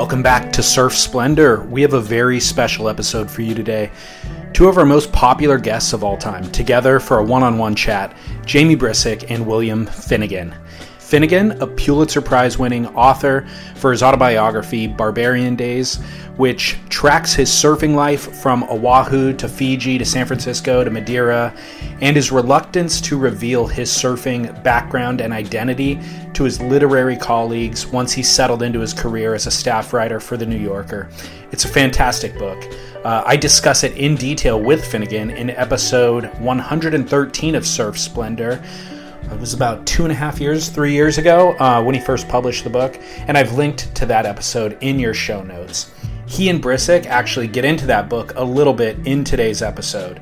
Welcome back to Surf Splendor. We have a very special episode for you today. Two of our most popular guests of all time together for a one on one chat Jamie Brisick and William Finnegan. Finnegan, a Pulitzer Prize winning author for his autobiography Barbarian Days, which tracks his surfing life from Oahu to Fiji to San Francisco to Madeira, and his reluctance to reveal his surfing background and identity to his literary colleagues once he settled into his career as a staff writer for The New Yorker. It's a fantastic book. Uh, I discuss it in detail with Finnegan in episode 113 of Surf Splendor it was about two and a half years, three years ago uh, when he first published the book, and I've linked to that episode in your show notes. He and Brisick actually get into that book a little bit in today's episode.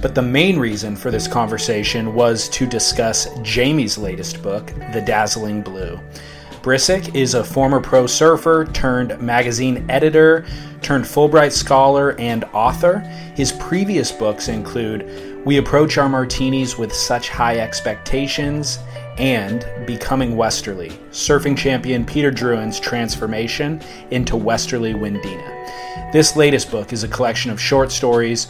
But the main reason for this conversation was to discuss Jamie's latest book, The Dazzling Blue. Brisick is a former pro surfer turned magazine editor, turned Fulbright scholar, and author. His previous books include we approach our martinis with such high expectations and Becoming Westerly, surfing champion Peter Drouyn's transformation into Westerly Windina. This latest book is a collection of short stories.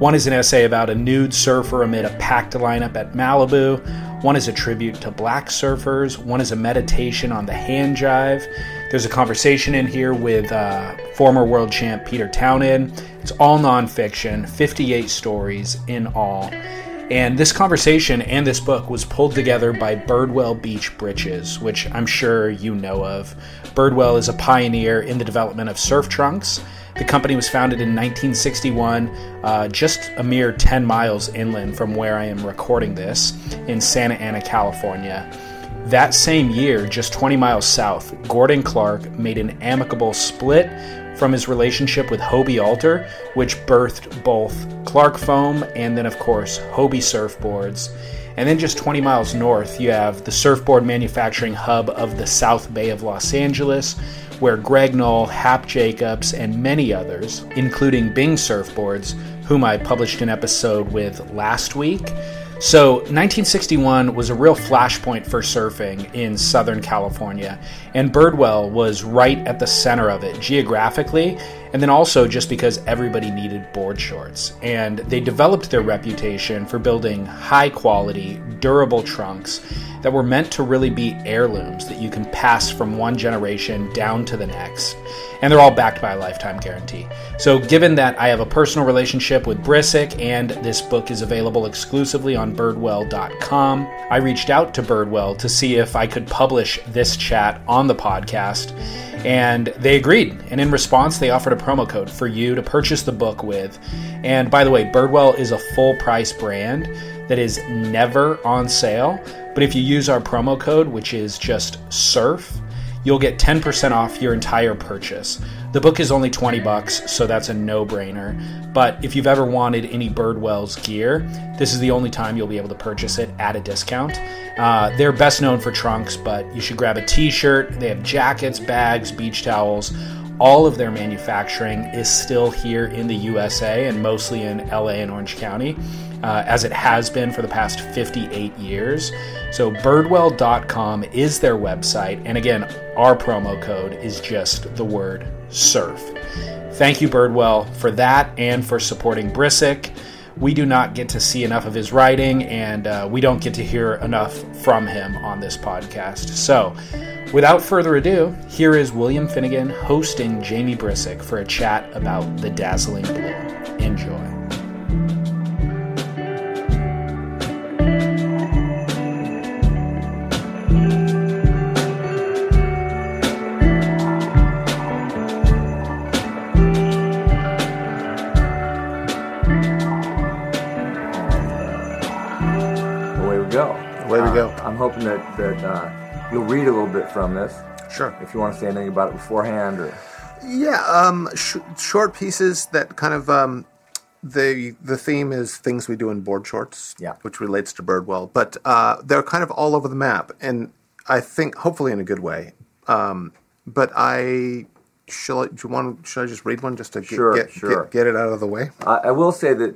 One is an essay about a nude surfer amid a packed lineup at Malibu. One is a tribute to black surfers. One is a meditation on the hand jive. There's a conversation in here with uh, former world champ Peter Townend. It's all nonfiction, 58 stories in all. And this conversation and this book was pulled together by Birdwell Beach Breeches, which I'm sure you know of. Birdwell is a pioneer in the development of surf trunks. The company was founded in 1961, uh, just a mere 10 miles inland from where I am recording this, in Santa Ana, California. That same year, just 20 miles south, Gordon Clark made an amicable split from his relationship with Hobie Alter, which birthed both Clark Foam and then, of course, Hobie Surfboards. And then just 20 miles north, you have the surfboard manufacturing hub of the South Bay of Los Angeles, where Greg Noll, Hap Jacobs, and many others, including Bing Surfboards, whom I published an episode with last week, so, 1961 was a real flashpoint for surfing in Southern California, and Birdwell was right at the center of it geographically, and then also just because everybody needed board shorts. And they developed their reputation for building high quality, durable trunks that were meant to really be heirlooms that you can pass from one generation down to the next. And they're all backed by a lifetime guarantee. So, given that I have a personal relationship with Brisick and this book is available exclusively on birdwell.com, I reached out to Birdwell to see if I could publish this chat on the podcast. And they agreed. And in response, they offered a promo code for you to purchase the book with. And by the way, Birdwell is a full price brand that is never on sale. But if you use our promo code, which is just SURF, you'll get 10% off your entire purchase. The book is only 20 bucks, so that's a no-brainer. But if you've ever wanted any Birdwell's gear, this is the only time you'll be able to purchase it at a discount. Uh, they're best known for trunks, but you should grab a t-shirt. They have jackets, bags, beach towels. All of their manufacturing is still here in the USA and mostly in LA and Orange County uh, as it has been for the past 58 years. So, birdwell.com is their website. And again, our promo code is just the word surf. Thank you, Birdwell, for that and for supporting Brisick. We do not get to see enough of his writing, and uh, we don't get to hear enough from him on this podcast. So, without further ado, here is William Finnegan hosting Jamie Brisick for a chat about the dazzling blue. Enjoy. Away we go. Away we go. Uh, I'm hoping that that uh, you'll read a little bit from this. Sure. If you want to say anything about it beforehand, or yeah, um, sh- short pieces that kind of um, the the theme is things we do in board shorts. Yeah. which relates to Birdwell, but uh, they're kind of all over the map, and I think hopefully in a good way. Um, but I shall I, do you want should I just read one just to get, sure, get, sure. get, get it out of the way? I, I will say that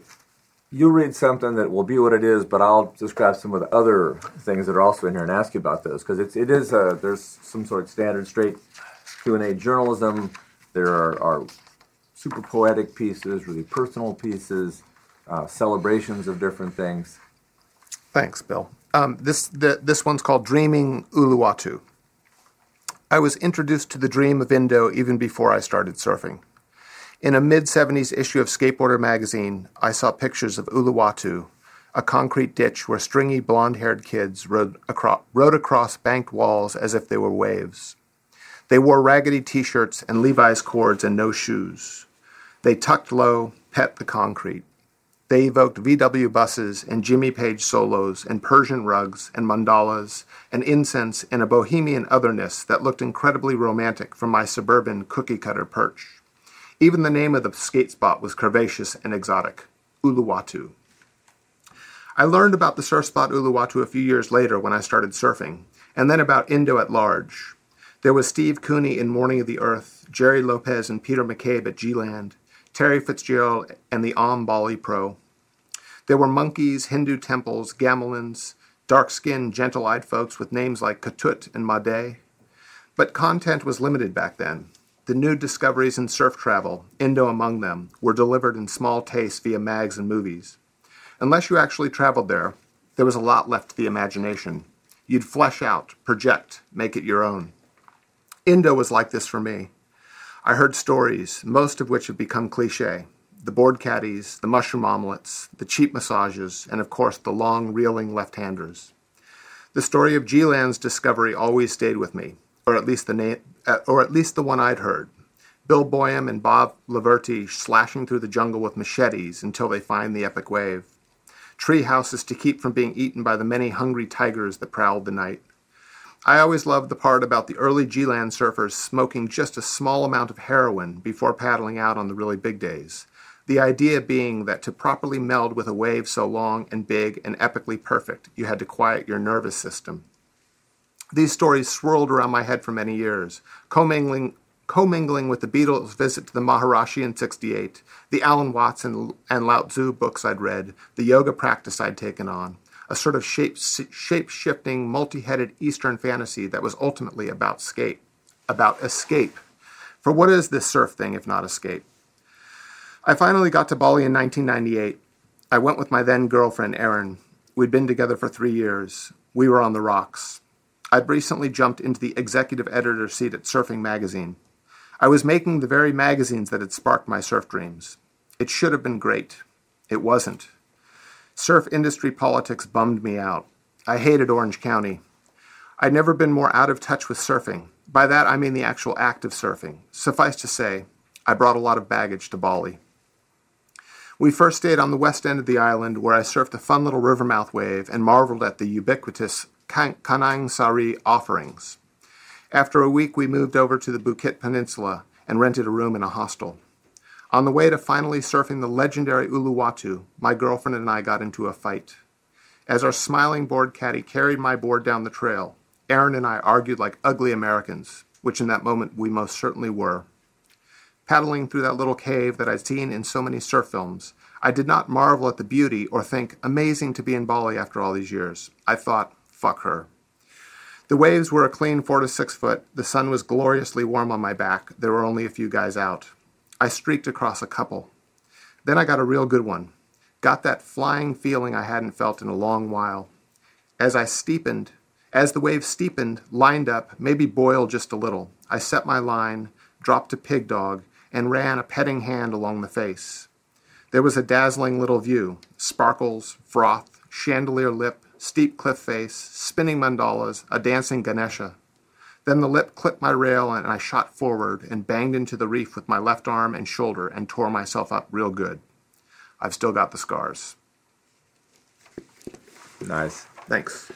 you read something that will be what it is, but I'll describe some of the other things that are also in here and ask you about those because it's it is a, there's some sort of standard straight Q and A journalism. There are, are super poetic pieces, really personal pieces, uh, celebrations of different things. Thanks, Bill. Um, this the, this one's called Dreaming Uluwatu. I was introduced to the dream of Indo even before I started surfing. In a mid 70s issue of Skateboarder magazine, I saw pictures of Uluwatu, a concrete ditch where stringy blonde haired kids rode across, rode across banked walls as if they were waves. They wore raggedy t shirts and Levi's cords and no shoes. They tucked low, pet the concrete. They evoked VW buses and Jimmy Page solos and Persian rugs and mandalas and incense and a bohemian otherness that looked incredibly romantic from my suburban cookie cutter perch. Even the name of the skate spot was curvaceous and exotic Uluwatu. I learned about the surf spot Uluwatu a few years later when I started surfing, and then about Indo at large. There was Steve Cooney in Morning of the Earth, Gerry Lopez and Peter McCabe at G-Land, Terry Fitzgerald and the Om Bali Pro. There were monkeys, Hindu temples, gamelans, dark-skinned, gentle-eyed folks with names like Ketut and Made. But content was limited back then. The new discoveries in surf travel, Indo among them, were delivered in small tastes via mags and movies. Unless you actually traveled there, there was a lot left to the imagination. You'd flesh out, project, make it your own. Indo was like this for me. I heard stories, most of which have become cliche. The board caddies, the mushroom omelets, the cheap massages, and of course the long, reeling left-handers. The story of G-Land's discovery always stayed with me, or at least the na- uh, or at least the one I'd heard. Bill Boyum and Bob Laverty slashing through the jungle with machetes until they find the epic wave tree houses to keep from being eaten by the many hungry tigers that prowled the night. I always loved the part about the early G-Land surfers smoking just a small amount of heroin before paddling out on the really big days. The idea being that to properly meld with a wave so long and big and epically perfect, you had to quiet your nervous system. These stories swirled around my head for many years, commingling commingling with the Beatles' visit to the Maharishi in 68, the Alan Watts and, and Lao Tzu books I'd read, the yoga practice I'd taken on, a sort of shape, shape-shifting, multi-headed Eastern fantasy that was ultimately about escape. About escape. For what is this surf thing if not escape? I finally got to Bali in 1998. I went with my then girlfriend, Erin. We'd been together for three years. We were on the rocks. I'd recently jumped into the executive editor seat at Surfing Magazine. I was making the very magazines that had sparked my surf dreams. It should have been great. It wasn't. Surf industry politics bummed me out. I hated Orange County. I'd never been more out of touch with surfing. By that, I mean the actual act of surfing. Suffice to say, I brought a lot of baggage to Bali. We first stayed on the west end of the island where I surfed a fun little rivermouth wave and marveled at the ubiquitous Canang Sari offerings. After a week, we moved over to the Bukit Peninsula and rented a room in a hostel. On the way to finally surfing the legendary Uluwatu, my girlfriend and I got into a fight. As our smiling board caddy carried my board down the trail, Erin and I argued like ugly Americans, which in that moment we most certainly were. Paddling through that little cave that I'd seen in so many surf films, I did not marvel at the beauty or think, amazing to be in Bali after all these years. I thought, fuck her. The waves were a clean four to six foot. The sun was gloriously warm on my back. There were only a few guys out. I streaked across a couple. Then I got a real good one. Got that flying feeling I hadn't felt in a long while. As I steepened, as the wave steepened, lined up, maybe boiled just a little, I set my line, dropped a pig dog, and ran a petting hand along the face. There was a dazzling little view sparkles, froth, chandelier lip, steep cliff face, spinning mandalas, a dancing Ganesha. Then the lip clipped my rail and I shot forward and banged into the reef with my left arm and shoulder and tore myself up real good. I've still got the scars. Nice. Thanks.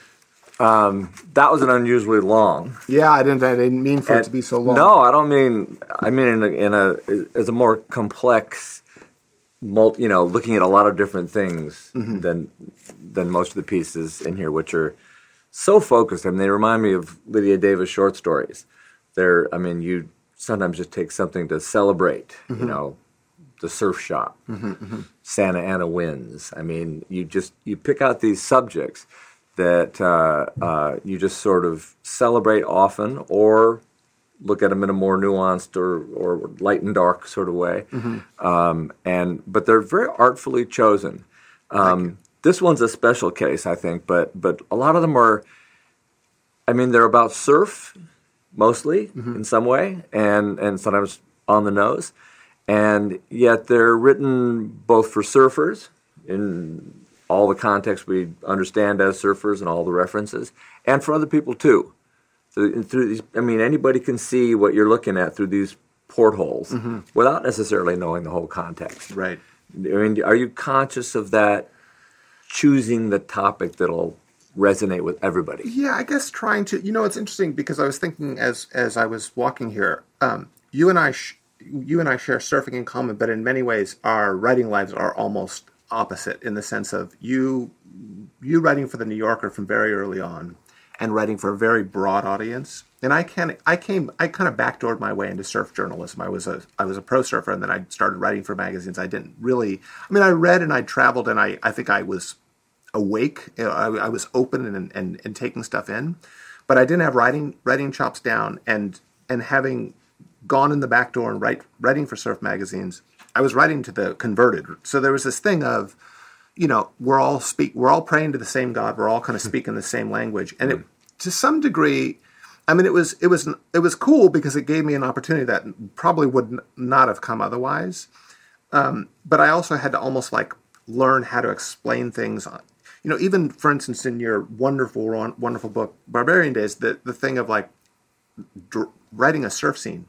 Um, that was an unusually long. Yeah, I didn't. I didn't mean for it to be so long. No, I don't mean. I mean in a, in a as a more complex, multi, you know, looking at a lot of different things Mm-hmm. than than most of the pieces in here, which are so focused. I mean, they remind me of Lydia Davis short stories. They're. I mean, you sometimes just take something to celebrate. Mm-hmm. You know, the surf shop, Santa Ana winds. I mean, you just you pick out these subjects that uh, uh, you just sort of celebrate often, or look at them in a more nuanced or, or light and dark sort of way. Um, and but they're very artfully chosen. Um, this one's a special case, I think, but but a lot of them are. I mean, they're about surf mostly mm-hmm. in some way, and and sometimes on the nose, and yet they're written both for surfers in all the context we understand as surfers and all the references, and for other people too. So through these, I mean, anybody can see what you're looking at through these portholes mm-hmm. without necessarily knowing the whole context. Right. I mean, are you conscious of that? Choosing the topic that'll resonate with everybody. Yeah, I guess trying to. You know, it's interesting because I was thinking as as I was walking here. Um, you and I, sh- you and I share surfing in common, but in many ways, our writing lives are almost opposite in the sense of you, you writing for the New Yorker from very early on, and writing for a very broad audience. And I can I came I kind of backdoored my way into surf journalism. I was a I was a pro surfer, and then I started writing for magazines. I didn't really. I mean, I read and I traveled, and I I think I was awake. You know, I, I was open and, and and taking stuff in, but I didn't have writing writing chops down. And and having gone in the back door and write writing for surf magazines, I was writing to the converted. So there was this thing of, you know, we're all speak we're all praying to the same God. We're all kind of speaking the same language, and it, hmm. to some degree. I mean, it was it was it was cool because it gave me an opportunity that probably would not have come otherwise. Um, but I also had to almost like learn how to explain things. On, You know, even for instance, in your wonderful wonderful book, Barbarian Days, the the thing of like dr- writing a surf scene.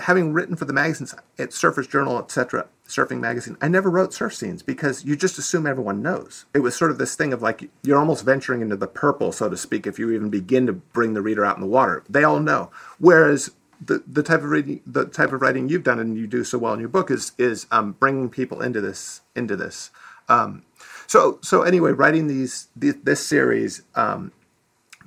Having written for the magazines at Surfers Journal, etc., surfing magazine, I never wrote surf scenes because you just assume everyone knows. It was sort of this thing of like you're almost venturing into the purple, so to speak, if you even begin to bring the reader out in the water. They all know. Whereas the, the type of reading, the type of writing you've done and you do so well in your book is is um, bringing people into this into this. Um, so so anyway, writing these, this series, um,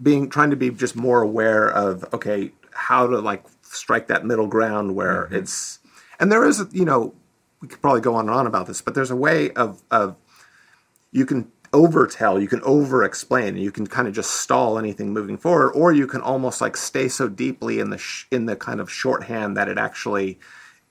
being trying to be just more aware of okay how to like strike that middle ground where mm-hmm. it's and there is you know we could probably go on and on about this but there's a way of of you can overtell you can over explain you can kind of just stall anything moving forward or you can almost like stay so deeply in the sh- in the kind of shorthand that it actually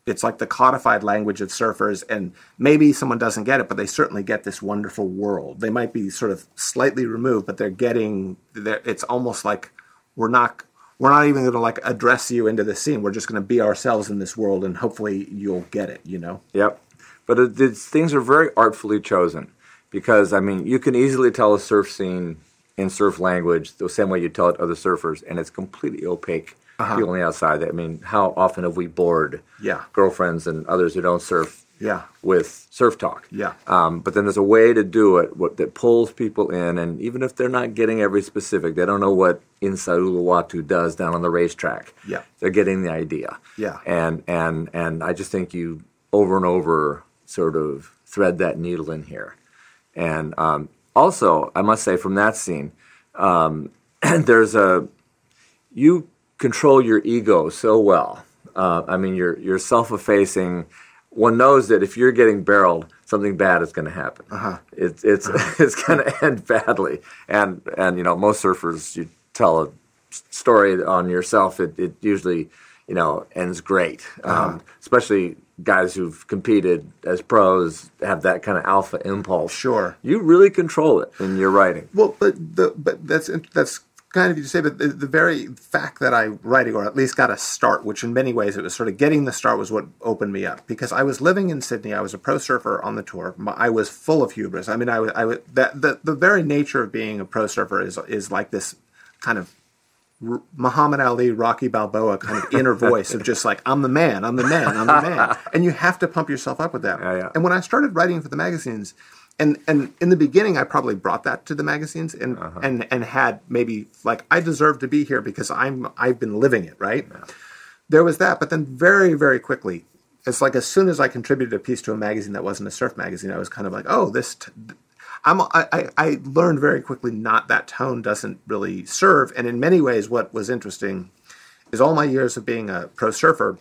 it's like the codified language of surfers and maybe someone doesn't get it but they certainly get this wonderful world. They might be sort of slightly removed but they're getting they're, it's almost like we're not we're not even going to like address you into the scene we're just going to be ourselves in this world and hopefully you'll get it you know Yep. But it, it's, things are very artfully chosen because, I mean, you can easily tell a surf scene in surf language the same way you tell it to other surfers, and it's completely opaque. People on the outside. I mean, how often have we bored Yeah. girlfriends and others who don't surf Yeah. with surf talk? Yeah. Um, but then there's a way to do it what, that pulls people in, and even if they're not getting every specific, they don't know what inside Uluwatu does down on the racetrack. Yeah. They're getting the idea. Yeah. And and and I just think you over and over sort of thread that needle in here. And um, also, I must say, from that scene, um, there's a you control your ego so well. Uh, I mean, you're you're self-effacing. One knows that if you're getting barreled, something bad is going to happen. Uh-huh. It's it's it's going to end badly. And and you know, most surfers, you tell a story on yourself, it, it usually you know ends great. Um, especially guys who've competed as pros have that kind of alpha impulse. Sure. you really control it in your writing. Well, but the but that's that's kind of you to say, but the, the very fact that I writing or at least got a start, which in many ways it was sort of getting the start was what opened me up because I was living in Sydney. I was a pro surfer on the tour. My- I was full of hubris. I mean, I was I was that the the very nature of being a pro surfer is is like this kind of Muhammad Ali, Rocky Balboa kind of inner voice of just like, I'm the man, I'm the man, I'm the man. And you have to pump yourself up with that. Yeah, yeah. And when I started writing for the magazines, and and in the beginning I probably brought that to the magazines and uh-huh. and and had maybe like I deserve to be here because I'm I've been living it, right? There was that, but then very, very quickly, it's like as soon as I contributed a piece to a magazine that wasn't a surf magazine, I was kind of like, oh, this. T- I'm, I I learned very quickly not that tone doesn't really serve. And in many ways, what was interesting is all my years of being a pro surfer,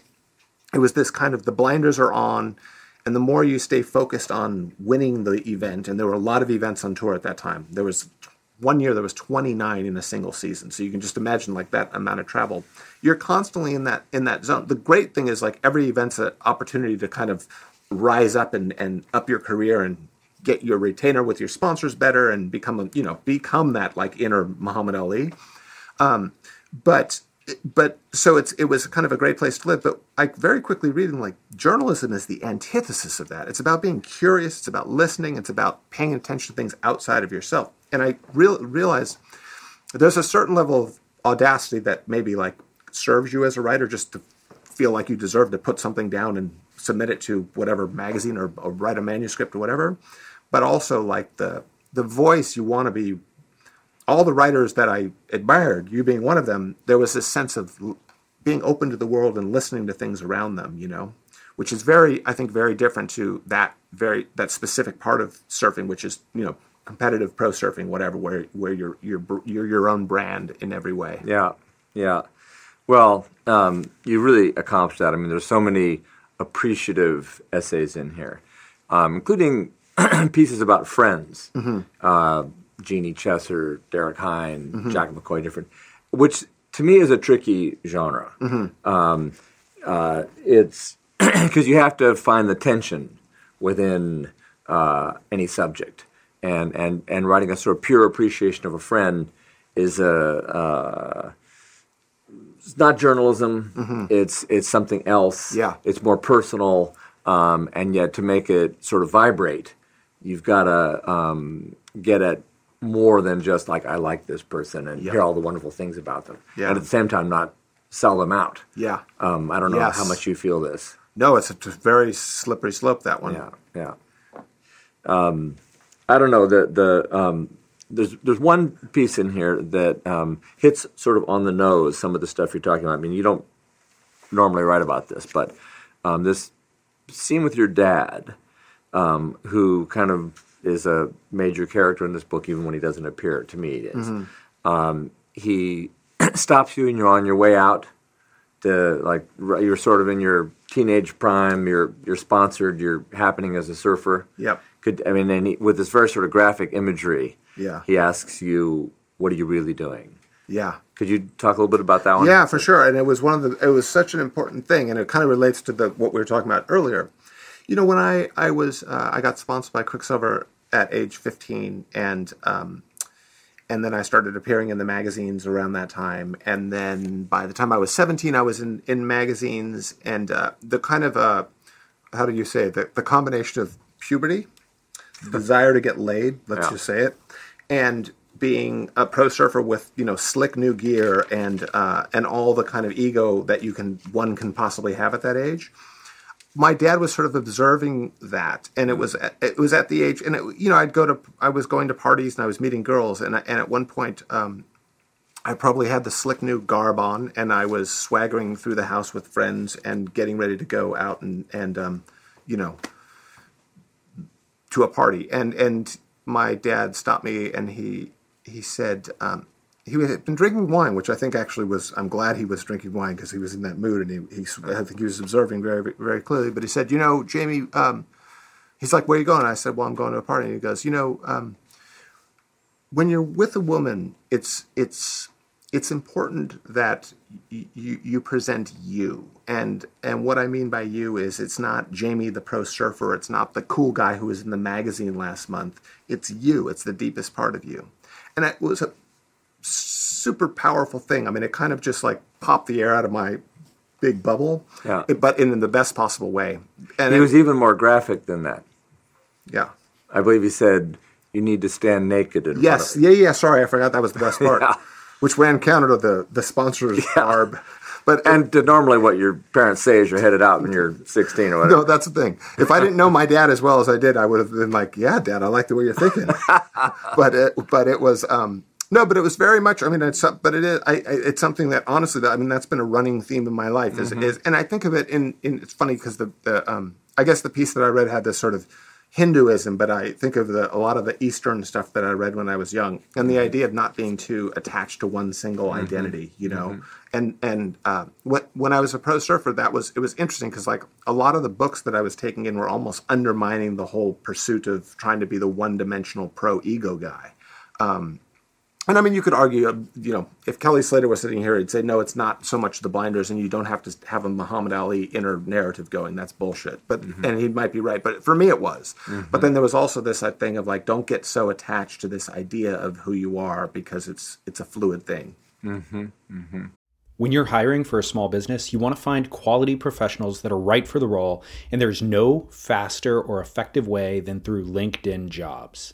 it was this kind of the blinders are on, and the more you stay focused on winning the event, and there were a lot of events on tour at that time. There was one year there was 29 in a single season. So you can just imagine like that amount of travel. You're constantly in that in that zone. The great thing is like every event's an opportunity to kind of rise up and, and up your career and get your retainer with your sponsors better and become a, you know become that like inner Muhammad Ali. Um, but but so it's it was kind of a great place to live. But I very quickly reading like journalism is the antithesis of that. It's about being curious. It's about listening. It's about paying attention to things outside of yourself. And I real, realized there's a certain level of audacity that maybe like serves you as a writer just to feel like you deserve to put something down and submit it to whatever magazine or, or write a manuscript or whatever. But also like the the voice you want to be all the writers that I admired, you being one of them, there was this sense of being open to the world and listening to things around them, you know, which is very, I think, very different to that very that specific part of surfing, which is you know competitive pro surfing, whatever, where where you're you're you're your own brand in every way. Yeah, yeah. Well, um, you really accomplished that. I mean, there's so many appreciative essays in here, um, including pieces about friends. Mm-hmm. Uh, Jeannie Chesser, Derek Hynd, mm-hmm. Jack McCoy, different, which to me is a tricky genre. Mm-hmm. Um, uh, it's because you have to find the tension within uh, any subject, and and and writing a sort of pure appreciation of a friend is a. Uh, it's not journalism. Mm-hmm. It's it's something else. Yeah, it's more personal, um, and yet to make it sort of vibrate, you've got to um, get at more than just like I like this person and hear all the wonderful things about them. Yeah. And at the same time, not sell them out. Yeah. Um, I don't know yes. how much you feel this. No, it's a very slippery slope. That one. Yeah. Yeah. Um, I don't know the the um, there's there's one piece in here that um, hits sort of on the nose some of the stuff you're talking about. I mean, you don't normally write about this, but um, this scene with your dad, um, who kind of is a major character in this book, even when he doesn't appear. To me, it is. Mm-hmm. Um, he stops you, and you're on your way out. To like, you're sort of in your teenage prime. You're you're sponsored. You're happening as a surfer. Yep. Could I mean, and he, with this very sort of graphic imagery. Yeah. He asks you, "What are you really doing?" Yeah. Could you talk a little bit about that one? Yeah, for sure. And it was one of the. It was such an important thing, and it kind of relates to the what we were talking about earlier. You know, when I I was uh, I got sponsored by Quiksilver at age 15, and um, and then I started appearing in the magazines around that time. And then by the time I was 17, I was in in magazines, and uh, the kind of uh, how do you say it? the the combination of puberty, desire to get laid, let's yeah. just say it, and being a pro surfer with you know slick new gear and uh, and all the kind of ego that you can one can possibly have at that age my dad was sort of observing that, and it was it was at the age, and it, you know, I'd go to I was going to parties and I was meeting girls, and and at one point, um, I probably had the slick new garb on, and I was swaggering through the house with friends and getting ready to go out and and um, you know, to a party, and and my dad stopped me and he he said. Um, he had been drinking wine, which I think actually was. I'm glad he was drinking wine because he was in that mood, and he, he I think he was observing very very clearly. But he said, you know, Jamie, um, he's like, where are you going? I said, well, I'm going to a party. And he goes, you know, um, when you're with a woman, it's it's it's important that y- you you present you, and and what I mean by you is it's not Jamie the pro surfer, it's not the cool guy who was in the magazine last month. It's you. It's the deepest part of you. And it was a super powerful thing. I mean, it kind of just like popped the air out of my big bubble, yeah. but in the best possible way. And he it, was even more graphic than that. Yeah. I believe he said, you need to stand naked. In yes. Yeah, yeah. Sorry, I forgot that was the best part. yeah. Which ran counter to the, the sponsor's yeah. barb. But and to normally what your parents say is you're headed out when you're 16 or whatever. No, that's the thing. If I didn't know my dad as well as I did, I would have been like, "Yeah, Dad, I like the way you're thinking." but it, but it was um, no, but it was very much. I mean, it's but it is. I, I, it's something that honestly, that, I mean, that's been a running theme in my life. Is, mm-hmm. is and I think of it in. in it's funny because the the um, I guess the piece that I read had this sort of Hinduism, but I think of the, a lot of the Eastern stuff that I read when I was young, and the mm-hmm. idea of not being too attached to one single mm-hmm. identity, you know. Mm-hmm. And and uh, when when I was a pro surfer, that was it was interesting because like a lot of the books that I was taking in were almost undermining the whole pursuit of trying to be the one dimensional pro ego guy. Um, And I mean, you could argue, uh, you know, if Kelly Slater was sitting here, he'd say, no, it's not so much the blinders, and you don't have to have a Muhammad Ali inner narrative going. That's bullshit. But and he might be right. But for me, it was. But then there was also this uh, thing of like, don't get so attached to this idea of who you are because it's it's a fluid thing. When you're hiring for a small business, you want to find quality professionals that are right for the role, and there's no faster or effective way than through LinkedIn jobs.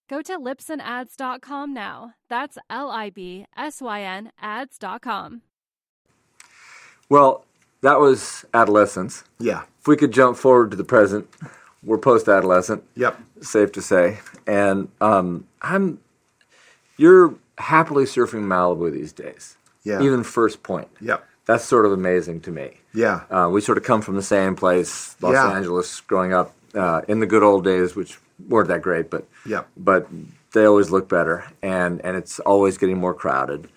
Go to libsynads.com now. That's L I B S Y N ads.com. Well, that was adolescence. Yeah. If we could jump forward to the present, we're post-adolescent. Yep. safe to say. And um, I'm, you're happily surfing Malibu these days. Yeah. Even First Point. Yep. That's sort of amazing to me. Yeah. Uh, we sort of come from the same place, Los Yeah. Angeles, growing up uh, in the good old days, which weren't that great, but yeah, but they always look better, and and it's always getting more crowded,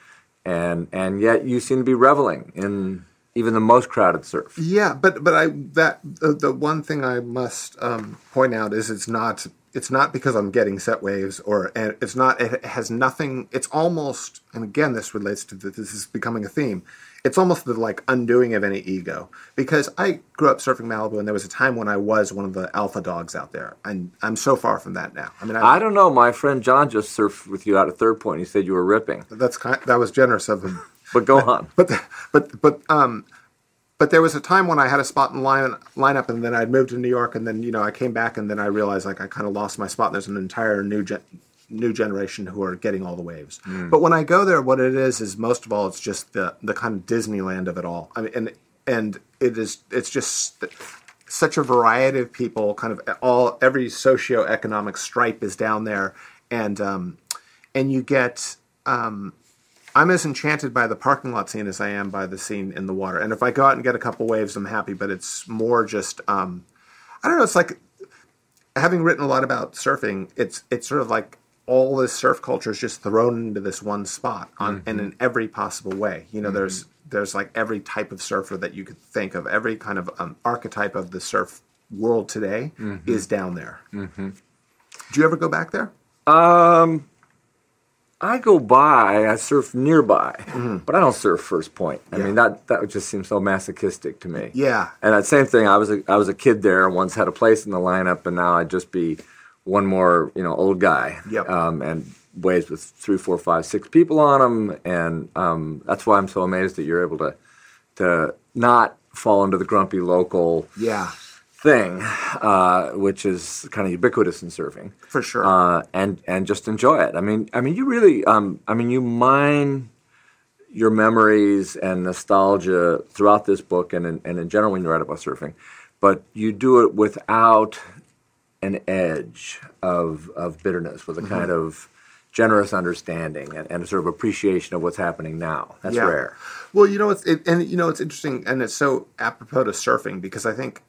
and and yet you seem to be reveling in even the most crowded surf. Yeah, but but I that the, the one thing I must um, point out is it's not it's not because I'm getting set waves or and it's not it has nothing. It's almost and again this relates to the, this is becoming a theme. It's almost the like undoing of any ego because I grew up surfing Malibu and there was a time when I was one of the alpha dogs out there and I'm so far from that now. I mean, I don't know. My friend John just surfed with you out at Third Point. He said you were ripping, that's kind that was generous of him. but go on. but but but um but there was a time when I had a spot in line lineup and then I'd moved to New York and then you know I came back and then I realized like I kind of lost my spot and there's an entire new gen- new generation who are getting all the waves. But when I go there what it is is most of all it's just the the kind of Disneyland of it all. I mean and and it is it's just such a variety of people kind of all every socioeconomic stripe is down there and um and you get um I'm as enchanted by the parking lot scene as I am by the scene in the water. And if I go out and get a couple waves, I'm happy. But it's more just um, I don't know. It's like having written a lot about surfing. It's it's sort of like all this surf culture is just thrown into this one spot on and in every possible way. You know, there's there's like every type of surfer that you could think of. Every kind of um, archetype of the surf world today is down there. Mm-hmm. Do you ever go back there? Um, I go by, I surf nearby, Mm-hmm. but I don't surf First Point. I mean that that just seems so masochistic to me. Yeah. And that same thing, I was a, I was a kid there, once had a place in the lineup, and now I'd just be one more you know old guy. Yep. Um, and waves with three, four, five, six people on them, and um, that's why I'm so amazed that you're able to to not fall into the grumpy local Yeah, thing, uh, which is kind of ubiquitous in surfing for sure. uh, and and just enjoy it. I mean, I mean, you really, um, I mean, you mine your memories and nostalgia throughout this book, and in, and in general when you write about surfing, but you do it without an edge of of bitterness, with a mm-hmm. kind of generous understanding and, and a sort of appreciation of what's happening now. That's Yeah. rare. Well, you know, it's it, and you know, it's interesting, and it's so apropos to surfing because I think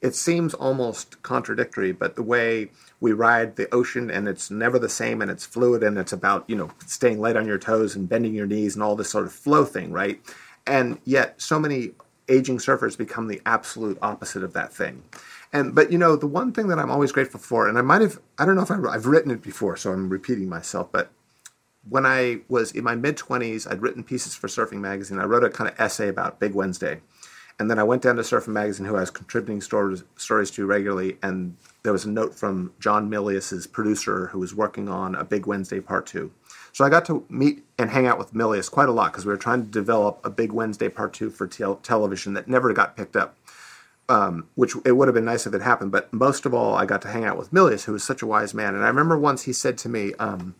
it seems almost contradictory, but the way we ride the ocean and it's never the same and it's fluid and it's about, you know, staying light on your toes and bending your knees and all this sort of flow thing, right? And yet so many aging surfers become the absolute opposite of that thing. And but you know, the one thing that I'm always grateful for, and I might have I don't know if I, I've written it before, so I'm repeating myself, but when I was in my mid 20s, I'd written pieces for Surfing Magazine. I wrote a kind of essay about Big Wednesday. And then I went down to Surfing Magazine, who I was contributing stories, stories to regularly, and there was a note from John Milius's producer, who was working on a Big Wednesday Part Two. So I got to meet and hang out with Milius quite a lot because we were trying to develop a Big Wednesday Part Two for te- television that never got picked up. Um, which it would have been nice if it happened, but most of all, I got to hang out with Milius, who was such a wise man. And I remember once he said to me, um,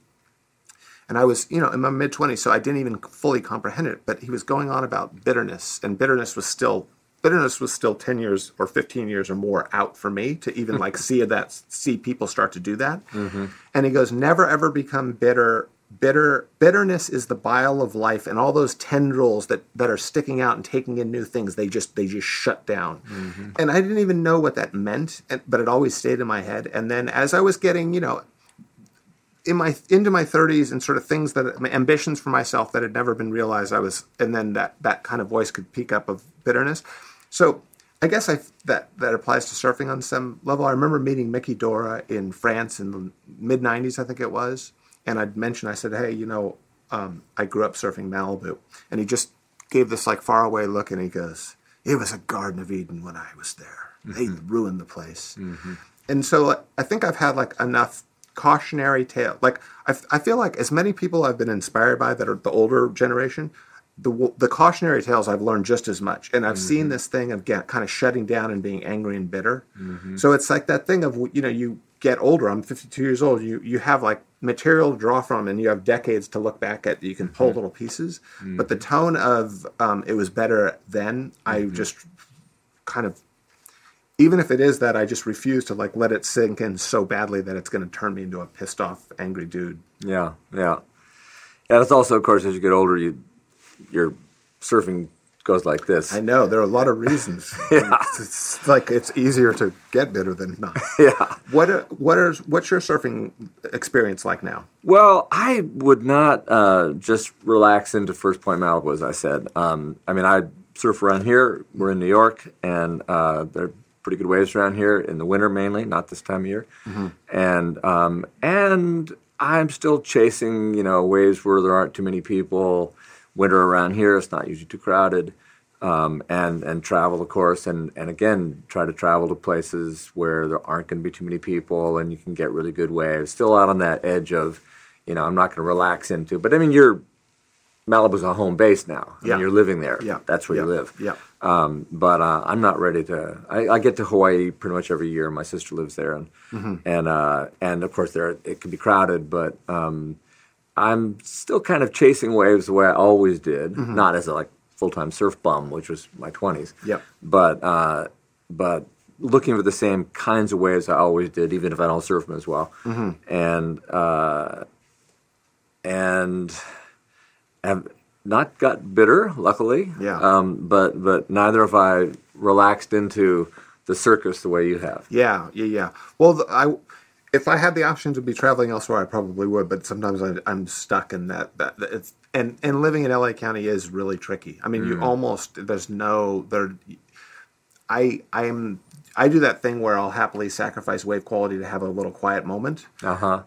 and I was, you know, in my mid 20s, so I didn't even fully comprehend it. But he was going on about bitterness, and bitterness was still bitterness was still 10 years or 15 years or more out for me to even like see that see people start to do that mm-hmm. and he goes never ever become bitter bitter bitterness is the bile of life and all those tendrils that that are sticking out and taking in new things they just they just shut down. Mm-hmm. and i didn't even know what that meant but it always stayed in my head. And then as i was getting you know in my into my 30s and sort of things that my ambitions for myself that had never been realized i was and then that that kind of voice could peak up of bitterness. So i guess i that that applies to surfing on some level. I remember meeting miki dora in france in the mid 90s i think it was and i'd mentioned i said hey you know um, i grew up surfing malibu and he just gave this like faraway look and he goes it was a garden of eden when i was there mm-hmm. they ruined the place mm-hmm. and so i think i've had like enough cautionary tale. Like I, I feel like as many people I've been inspired by that are the older generation, the the cautionary tales I've learned just as much, and I've mm-hmm. seen this thing of get, kind of shutting down and being angry and bitter. Mm-hmm. So it's like that thing of you know you get older. I'm 52 years old. You you have like material to draw from, and you have decades to look back at. You can pull mm-hmm. little pieces, but the mm-hmm. tone of um, it was better then. I mm-hmm. just kind of even if it is that I just refuse to like let it sink in so badly that it's going to turn me into a pissed off, angry dude. Yeah, yeah, yeah. That's also, of course, as you get older, you you're surfing goes like this. I know there are a lot of reasons. yeah, it's, it's, like it's easier to get bitter than not. yeah. What are, what are what's your surfing experience like now? Well, I would not uh, just relax into First Point Malibu, as I said. Um, I mean, I surf around here. We're in New York, and uh, there are pretty good waves around here in the winter mainly, not this time of year. Mm-hmm. And um, and I'm still chasing, you know, waves where there aren't too many people. Winter around here, it's not usually too crowded. Um, and and travel, of course, and and again, try to travel to places where there aren't going to be too many people, and you can get really good waves. Still out on that edge of, you know, I'm not going to relax into. But I mean, you're Malibu's a home base now. I yeah. Mean, you're living there. Yeah. That's where yeah. you live. Yeah. Um, but uh, I'm not ready to. I, I, get to Hawaii pretty much every year. My sister lives there, and mm-hmm. and uh, and of course there it can be crowded, but um, I'm still kind of chasing waves the way I always did, mm-hmm. not as a like full time surf bum, which was my 20s. Yeah. But uh, but looking for the same kinds of waves I always did, even if I don't surf them as well, mm-hmm. and uh, and have not got bitter, luckily. Yeah. Um, but but neither have I relaxed into the circus the way you have. Yeah, yeah, yeah. Well, I if I had the option to be traveling elsewhere, I probably would. But sometimes I, am stuck in that. That it's and and living in LA County is really tricky. I mean, mm. you almost there's no there. I I am I do that thing where I'll happily sacrifice wave quality to have a little quiet moment. Uh huh.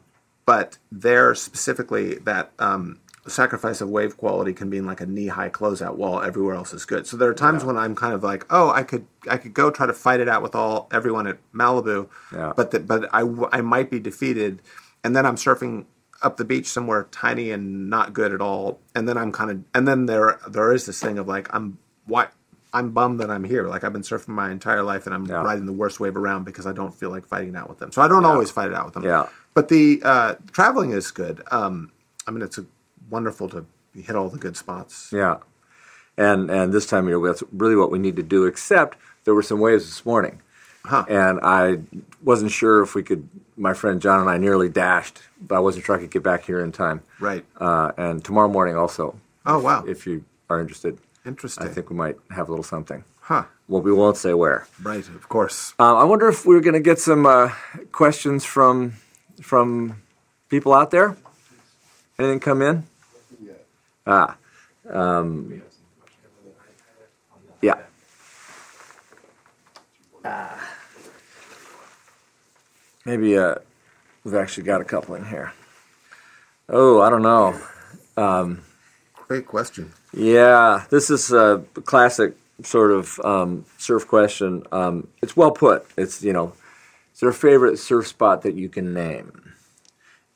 But there specifically that um, the sacrifice of wave quality can be in like a knee high closeout while everywhere else is good. So there are times yeah. when I'm kind of like, oh, I could I could go try to fight it out with all everyone at Malibu, yeah. but the, but I I might be defeated, and then I'm surfing up the beach somewhere tiny and not good at all, and then I'm kind of and then there there is this thing of like I'm why I'm bummed that I'm here. Like I've been surfing my entire life and I'm yeah. riding the worst wave around because I don't feel like fighting it out with them. So I don't always fight it out with them. Yeah. But the uh, traveling is good. Um, I mean, it's a wonderful to hit all the good spots. Yeah, and and this time of year that's really what we need to do. Except there were some waves this morning, huh. and I wasn't sure if we could. My friend John and I nearly dashed, but I wasn't sure I could get back here in time. Right. Uh, and tomorrow morning also. Oh wow! If, if you are interested. Interesting. I think we might have a little something. Huh. Well, we won't say where. Right. Of course. Uh, I wonder if we're going to get some uh, questions from from people out there. Anything come in? Ah, um, yeah. Ah. Maybe uh, we've actually got a couple in here. Oh, I don't know. Great question. Yeah, this is a classic sort of um, surf question. Um, it's well put. It's you know, there a favorite surf spot that you can name?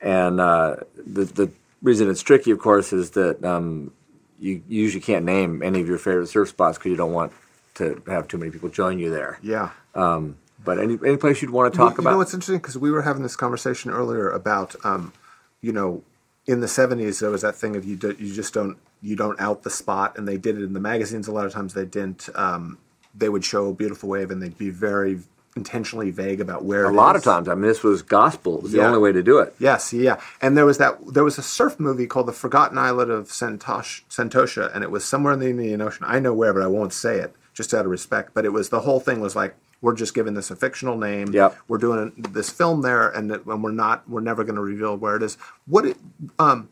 And uh, the the reason it's tricky, of course, is that um, you usually can't name any of your favorite surf spots because you don't want to have too many people join you there. Yeah. Um, but any any place you'd want to talk you, about? You know what's interesting because we were having this conversation earlier about, um, you know, in the '70s there was that thing of you do, you just don't you don't out the spot, and they did it in the magazines. A lot of times they didn't. Um, they would show a beautiful wave, and they'd be very intentionally vague about where. a lot is. of times, I mean, this was gospel. It was the only way to do it. Yes, yeah, and there was that. There was a surf movie called The Forgotten Island of Santosh, Santosha, and it was somewhere in the Indian Ocean. I know where, but I won't say it just out of respect. But it was the whole thing was like we're just giving this a fictional name. Yep. We're doing this film there, and, that, and we're not. We're never going to reveal where it is. What? It, um,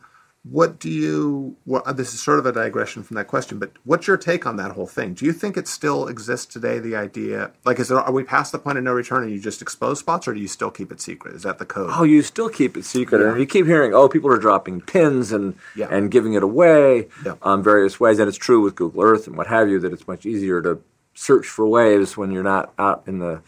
what do you? Well, this is sort of a digression from that question, but what's your take on that whole thing? Do you think it still exists today? The idea, like, is there? Are we past the point of no return, and you just expose spots, or do you still keep it secret? Is that the code? Oh, you still keep it secret, and you keep hearing, oh, people are dropping pins and Yeah. and giving it away Yeah. um, various ways, and it's true with Google Earth and what have you that it's much easier to search for waves when you're not out in the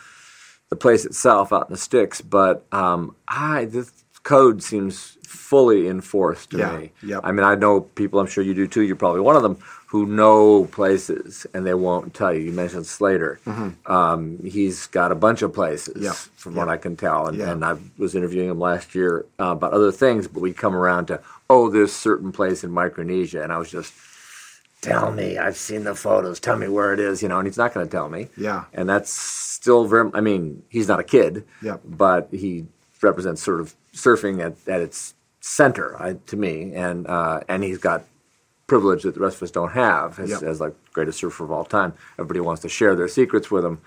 the place itself, out in the sticks. But um, I this code seems fully enforced to Yeah. me. Yep. I mean, I know people. I'm sure you do too. You're probably one of them who know places and they won't tell you. You mentioned Slater. Um, he's got a bunch of places, Mm-hmm. Yeah. from what I can tell, and, Yeah. and I was interviewing him last year uh, about other things. But we come around to oh, this certain place in Micronesia, and I was just. Tell me, I've seen the photos. Tell me where it is, you know, and he's not going to tell me. Yeah. and that's still very. I mean, he's not a kid. Yeah. but he represents sort of surfing at, at its center I, to me, and uh, and he's got privilege that the rest of us don't have as, Yep. as like greatest surfer of all time. Everybody wants to share their secrets with him,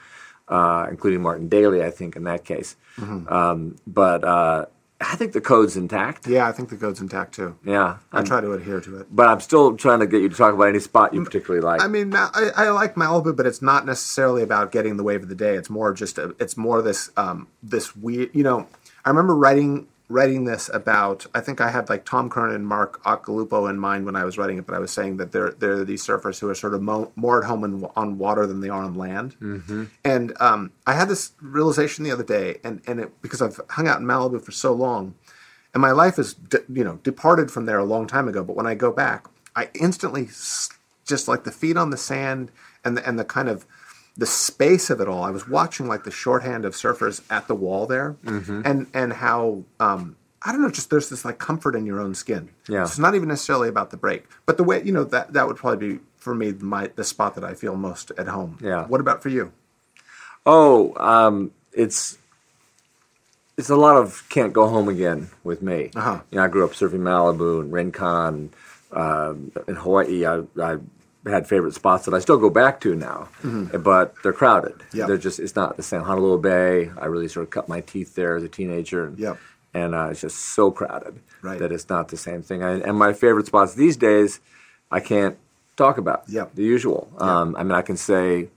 uh, including Martin Daly, I think, in that case. Mm-hmm. Um, but uh, I think the code's intact. Yeah, I think the code's intact too. Yeah, I I'm- try to adhere to it. but I'm still trying to get you to talk about any spot you particularly like. I mean, I, I like Malibu, but it's not necessarily about getting the wave of the day. It's more just a, it's more this um, this weird. You know, I remember writing writing this about. I think I had like Tom Curren and Mark Occhilupo in mind when I was writing it, but I was saying that there there are these surfers who are sort of mo- more at home in, on water than they are on land. Mm-hmm. And um, I had this realization the other day, and and it, because I've hung out in Malibu for so long, and my life is de- you know departed from there a long time ago. But when I go back, I instantly just like the feet on the sand and the, and the kind of the space of it all. I was watching like the shorthand of surfers at the wall there, Mm-hmm. and and how um, I don't know, just there's this like comfort in your own skin. Yeah. it's not even necessarily about the break, but the way you know that that would probably be for me my the spot that I feel most at home. Yeah. What about for you? Oh, um, it's it's a lot of can't go home again with me. Uh-huh. You know, I grew up surfing Malibu and Rincon. Um, in Hawaii, I, I had favorite spots that I still go back to now, but they're crowded. Mm-hmm. Yep. They're just it's not the same. Honolulu Bay, I really sort of cut my teeth there as a teenager. And, Yep. and uh, it's just so crowded Right. that it's not the same thing. I, and my favorite spots these days, I can't talk about. Yep. The usual. Um, I mean, I can say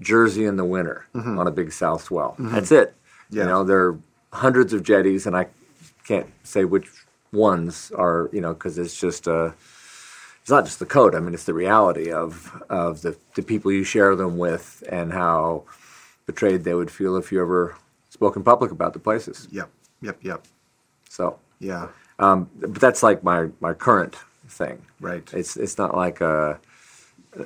Jersey in the winter on a big south swell. That's it. Yeah. You know, there are hundreds of jetties, and I can't say which ones are. You know, because it's just uh, it's not just the code. I mean, it's the reality of of the the people you share them with, and how betrayed they would feel if you ever spoke in public about the places. Yep, yep, yep. So, Yeah, um, but that's like my my current thing. Right. It's it's not like a.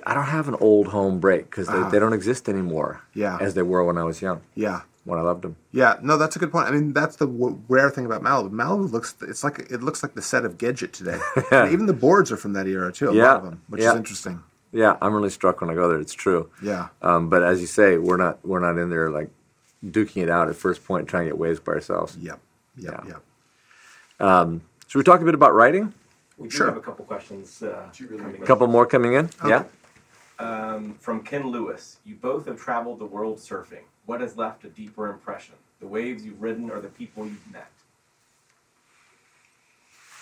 I don't have an old home break because they, they don't exist anymore. Yeah. As they were when I was young. yeah. When I loved them. Yeah, no, that's a good point. I mean, that's the w- rare thing about Malibu. Malibu looks it's like it looks like the set of Gidget today. And even the boards are from that era too. A Yeah, lot of them, which yeah. is interesting. Yeah, I'm really struck when I go there. It's true. Yeah. Um, but as you say, we're not we're not in there like duking it out at first point, trying to get waves by ourselves. Yep, yep, Yeah. yep. Should we talk a bit about writing? We do Sure. have a couple questions. Uh, coming A in. couple more coming in. Yeah. Um, from Ken Lewis, you both have traveled the world surfing. What has left a deeper impression? The waves you've ridden or the people you've met?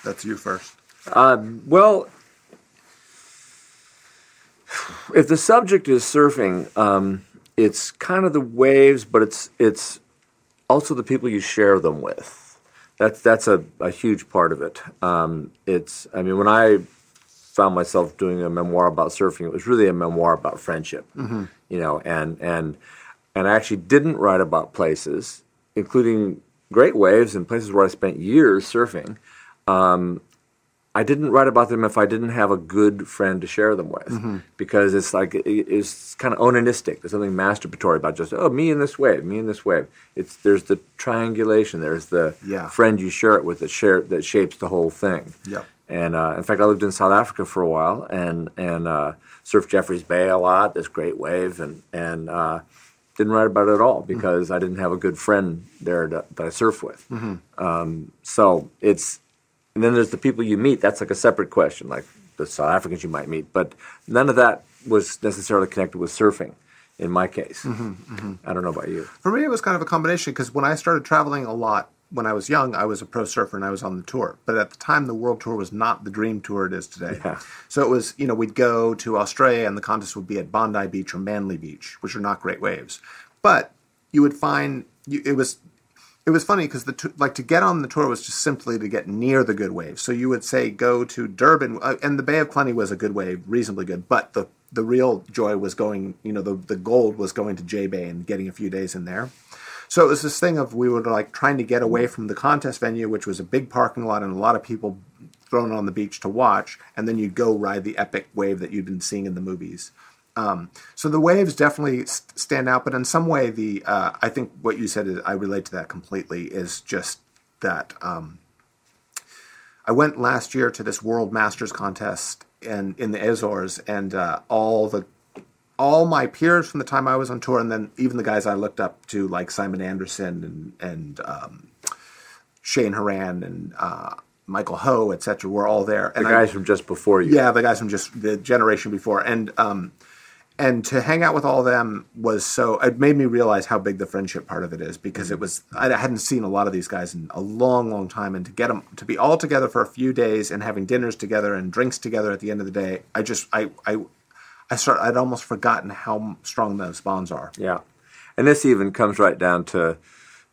That's you first. Um, well, if the subject is surfing, um, it's kind of the waves, but it's it's also the people you share them with. That's that's a, a huge part of it. Um, it's I mean when I found myself doing a memoir about surfing, it was really a memoir about friendship. Mm-hmm. You know, and and and I actually didn't write about places, including great waves and places where I spent years surfing. Um, I didn't write about them if I didn't have a good friend to share them with, mm-hmm. because it's like it, it's kind of onanistic. There's something masturbatory about just oh me in this wave, me in this wave. It's there's the triangulation. There's the Yeah. friend you share it with that share that shapes the whole thing. Yep. And uh, in fact, I lived in South Africa for a while and and uh, surfed Jeffreys Bay a lot. This great wave and and uh, didn't write about it at all because I didn't have a good friend there that, that I surf with. Um, so it's and then there's the people you meet. That's like a separate question, like the South Africans you might meet. But none of that was necessarily connected with surfing. In my case, I don't know about you. For me, it was kind of a combination because when I started traveling a lot when I was young, I was a pro surfer and I was on the tour. But at the time, the world tour was not the dream tour it is today. Yeah. So it was, you know, we'd go to Australia and the contest would be at Bondi Beach or Manly Beach, which are not great waves. But you would find you, it was. It was funny because the t- like to get on the tour was just simply to get near the good waves. So you would say go to Durban, uh, and the Bay of Plenty was a good wave, reasonably good. But the the real joy was going, you know, the the gold was going to J Bay and getting a few days in there. So it was this thing of we were like trying to get away from the contest venue, which was a big parking lot and a lot of people thrown on the beach to watch, and then you'd go ride the epic wave that you'd been seeing in the movies. Um, so the waves definitely st- stand out, but in some way, the uh, I think what you said is I relate to that completely. Is just that um, I went last year to this World Masters contest and in the Azores, and uh, all the all my peers from the time I was on tour, and then even the guys I looked up to, like Simon Anderson and and um, Cheyne Horan and uh, Michael Ho, etc., were all there. The And I- guys from just before you. yeah, the guys from just the generation before, and um, and to hang out with all of them was so. It made me realize how big the friendship part of it is because it was. I hadn't seen a lot of these guys in a long, long time, and to get them to be all together for a few days and having dinners together and drinks together at the end of the day, I just I I. I start. I'd almost forgotten how strong those bonds are. Yeah, and this even comes right down to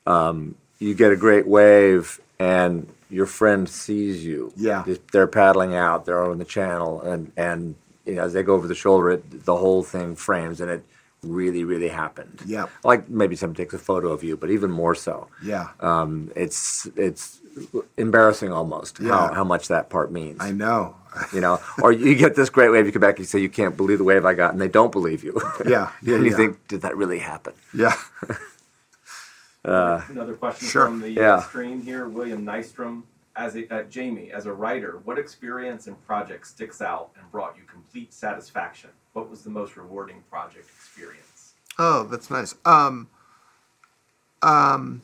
um, you get a great wave and your friend sees you. Yeah. they're paddling out, they're on the channel, and and you know as they go over the shoulder, it, the whole thing frames, and it really, really happened. Yeah. like maybe someone takes a photo of you, but even more so. Yeah, Um, it's it's embarrassing almost Yeah. how, how much that part means. I know. You know, or you get this great wave, you come back and you say you can't believe the wave I got, and they don't believe you. Yeah, yeah, and you yeah. think, did that really happen? Yeah. Another question sure. from the Yeah. uh, stream here, William Nystrom. As a, uh, Jamie, as a writer, what experience and project sticks out and brought you complete satisfaction? What was the most rewarding project experience? Oh, that's nice. Um, um,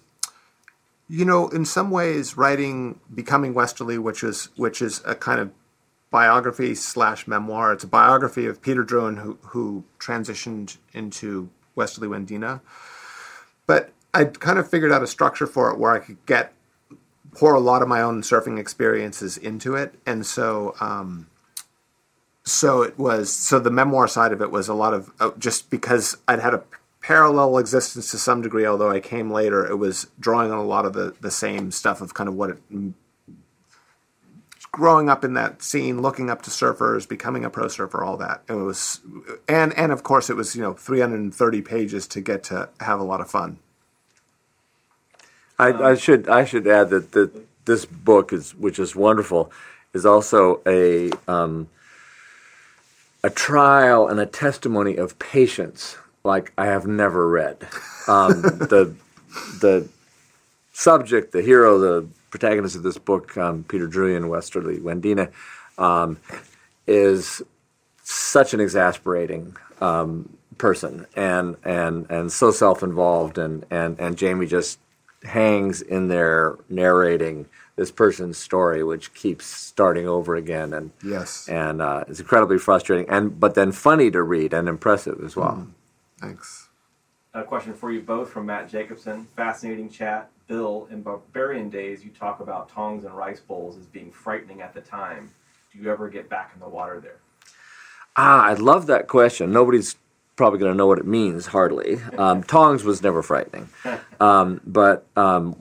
you know, in some ways, writing "Becoming Westerly," which is which is a kind of biography slash memoir. It's a biography of Peter Drouyn, who who transitioned into Westerly Windina. But I kind of figured out a structure for it where I could get pour a lot of my own surfing experiences into it, and so. Um, so it was so the memoir side of it was a lot of uh, just because I'd had a parallel existence to some degree although I came later it was drawing on a lot of the the same stuff of kind of what it growing up in that scene looking up to surfers becoming a pro surfer all that it was and and of course it was you know 330 pages to get to have a lot of fun I, I should I should add that the, this book is which is wonderful is also a um, a trial and a testimony of patience like I have never read. Um, the the subject, the hero, the protagonist of this book, um, Peter Drouyn Westerly Windina, um, is such an exasperating um, person and and and so self involved and and and Jamie just hangs in there narrating this person's story, which keeps starting over again, and Yes. and uh, it's incredibly frustrating, and but then funny to read and impressive as well. Thanks. A question for you both from Matt Jacobson. Fascinating chat. Bill, in barbarian days, you talk about tongs and rice bowls as being frightening at the time. Do you ever get back in the water there? Ah, I love that question. Nobody's probably going to know what it means, hardly. Um, tongs was never frightening. Um, but um,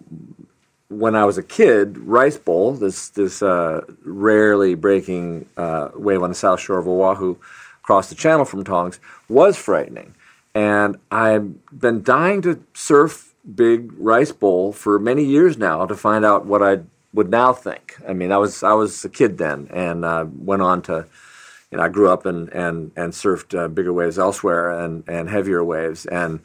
when I was a kid, rice bowl, this, this uh, rarely breaking uh, wave on the south shore of Oahu across the channel from tongs, was frightening. And I've been dying to surf big rice bowl for many years now to find out what I would now think. I mean, I was I was a kid then, and uh, went on to you know, I grew up and and and surfed uh, bigger waves elsewhere and and heavier waves, and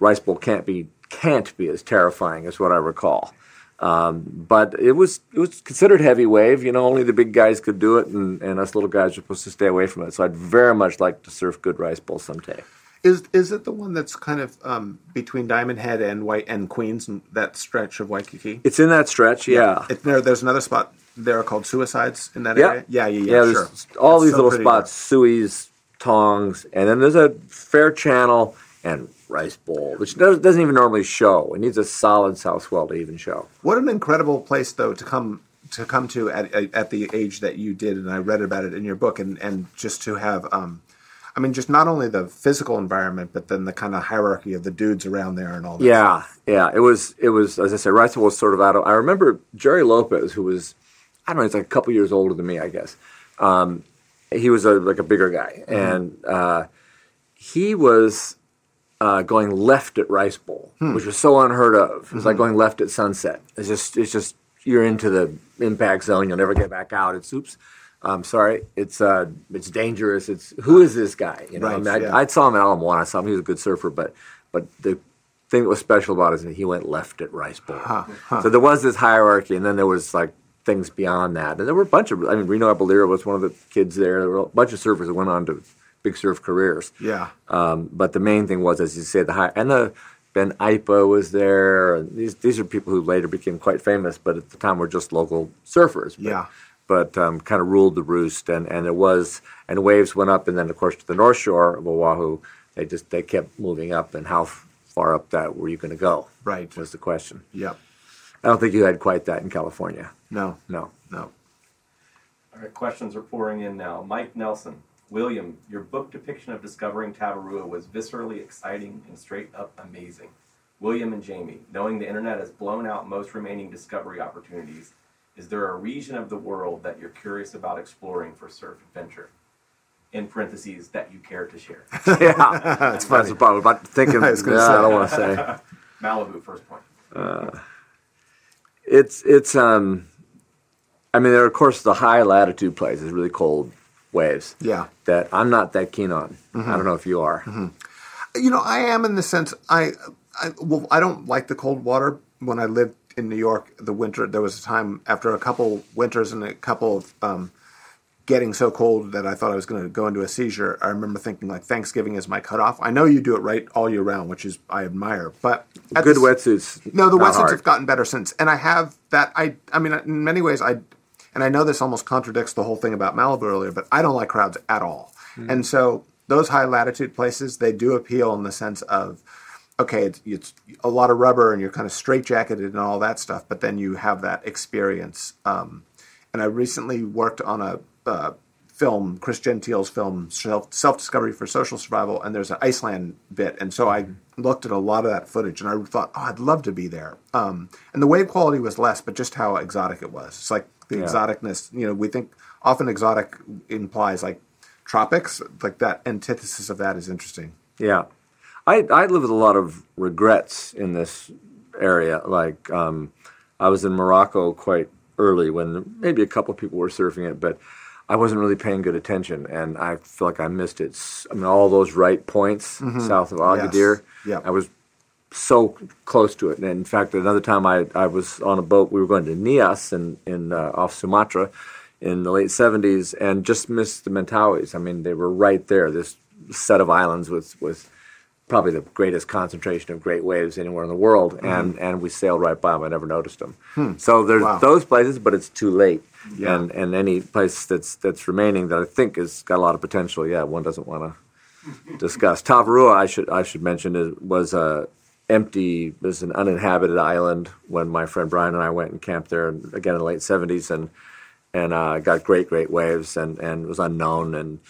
Rice Bowl can't be can't be as terrifying as what I recall. Um, but it was it was considered heavy wave. You know, only the big guys could do it, and, and us little guys were supposed to stay away from it. So I'd very much like to surf good Rice Bowl someday. Is is it the one that's kind of um, between Diamond Head and White and Queens, and that stretch of Waikiki? It's in that stretch, yeah. It, there, there's another spot there called Suicides in that Yeah. area. Yeah, yeah, yeah. sure. there's all It's these so little spots, Sui's, Tongs, and then there's a fair channel and Rice Bowl, which does, doesn't even normally show. It needs a solid south swell to even show. What an incredible place, though, to come to come to at at the age that you did, and I read about it in your book, and and just to have, um, I mean, just not only the physical environment, but then the kind of hierarchy of the dudes around there and all that. Yeah, yeah. It was, it was, as I said, Rice Bowl was sort of out of. I remember Gerry Lopez, who was, I don't know, he's like a couple years older than me, I guess. Um, he was a, like a bigger guy, and uh, he was uh, going left at Rice Bowl, which was so unheard of. It was like going left at sunset. It's just, it's just you're into the impact zone. You'll never get back out. It's oops. I'm sorry. It's uh, it's dangerous. It's who is this guy? You know, I, mean, I, yeah. I saw him at Ala Moana. I saw him. He was a good surfer, but but the thing that was special about it is that he went left at Rice Bowl. So there was this hierarchy, and then there was like things beyond that. And there were a bunch of. I mean, Reno Abellira was one of the kids there. There were a bunch of surfers that went on to big surf careers. Yeah. Um, but the main thing was, as you say, the high and the Ben Aipa was there. And these these are people who later became quite famous, but at the time were just local surfers. But, Yeah. But um, kind of ruled the roost, and and it was and waves went up, and then of course to the north shore of Oahu, they just they kept moving up, and how far up that were you going to go? Right. was the question. Yep. I don't think you had quite that in California. No. No. No. All right, questions are pouring in now. Mike Nelson, William, your book depiction of discovering Tavarua was viscerally exciting and straight up amazing. William and Jamie, knowing the internet has blown out most remaining discovery opportunities, is there a region of the world that you're curious about exploring for surf adventure? In parentheses, that you care to share. yeah, that's funny. That's the problem. About thinking, I was gonna yeah, say. I don't want to say. Malibu, first point. It's it's um, I mean there are of course the high latitude places, really cold waves. Yeah. That I'm not that keen on. Mm-hmm. I don't know if you are. You know, I am in the sense I, I well, I don't like the cold water. When I lived in New York, the winter there was a time after a couple winters and a couple of um, getting so cold that I thought I was going to go into a seizure. I remember thinking like Thanksgiving is my cutoff. I know you do it right all year round, which is I admire. But Good wetsuits. No, the wetsuits hard. have gotten better since, and I have that. I, I mean, in many ways, I, and I know this almost contradicts the whole thing about Malibu earlier, but I don't like crowds at all. And so those high latitude places, they do appeal in the sense of, okay, it's, it's a lot of rubber and you're kind of straitjacketed and all that stuff, but then you have that experience. Um, and I recently worked on a uh, film, Chris Gentile's film, Self Discovery for Social Survival, and there's an Iceland bit. And so I looked at a lot of that footage and I thought, oh, I'd love to be there. Um, and the wave quality was less, but just how exotic it was. It's like the Yeah. exoticness, you know, we think often exotic implies like tropics, like that antithesis of that is interesting. Yeah, I I live with a lot of regrets in this area. Like um, I was in Morocco quite early when maybe a couple people were surfing it, but I wasn't really paying good attention, and I feel like I missed it. I mean, all those right points south of Agadir. Mm-hmm. Yep. I was so close to it. And in fact, another time I, I was on a boat, we were going to Nias in, in uh, off Sumatra in the late 70s and just missed the Mentawais. I mean, they were right there, this set of islands with, with probably the greatest concentration of great waves anywhere in the world, and and we sailed right by them. I never noticed them. So there's Wow. those places, but it's too late. Yeah. And and any place that's that's remaining that I think has got a lot of potential. Yeah, one doesn't want to discuss. Tavarua, I should I should mention, is, was a empty, was an uninhabited island when my friend Brian and I went and camped there again in the late seventies, and and uh, got great great waves, and and was unknown, and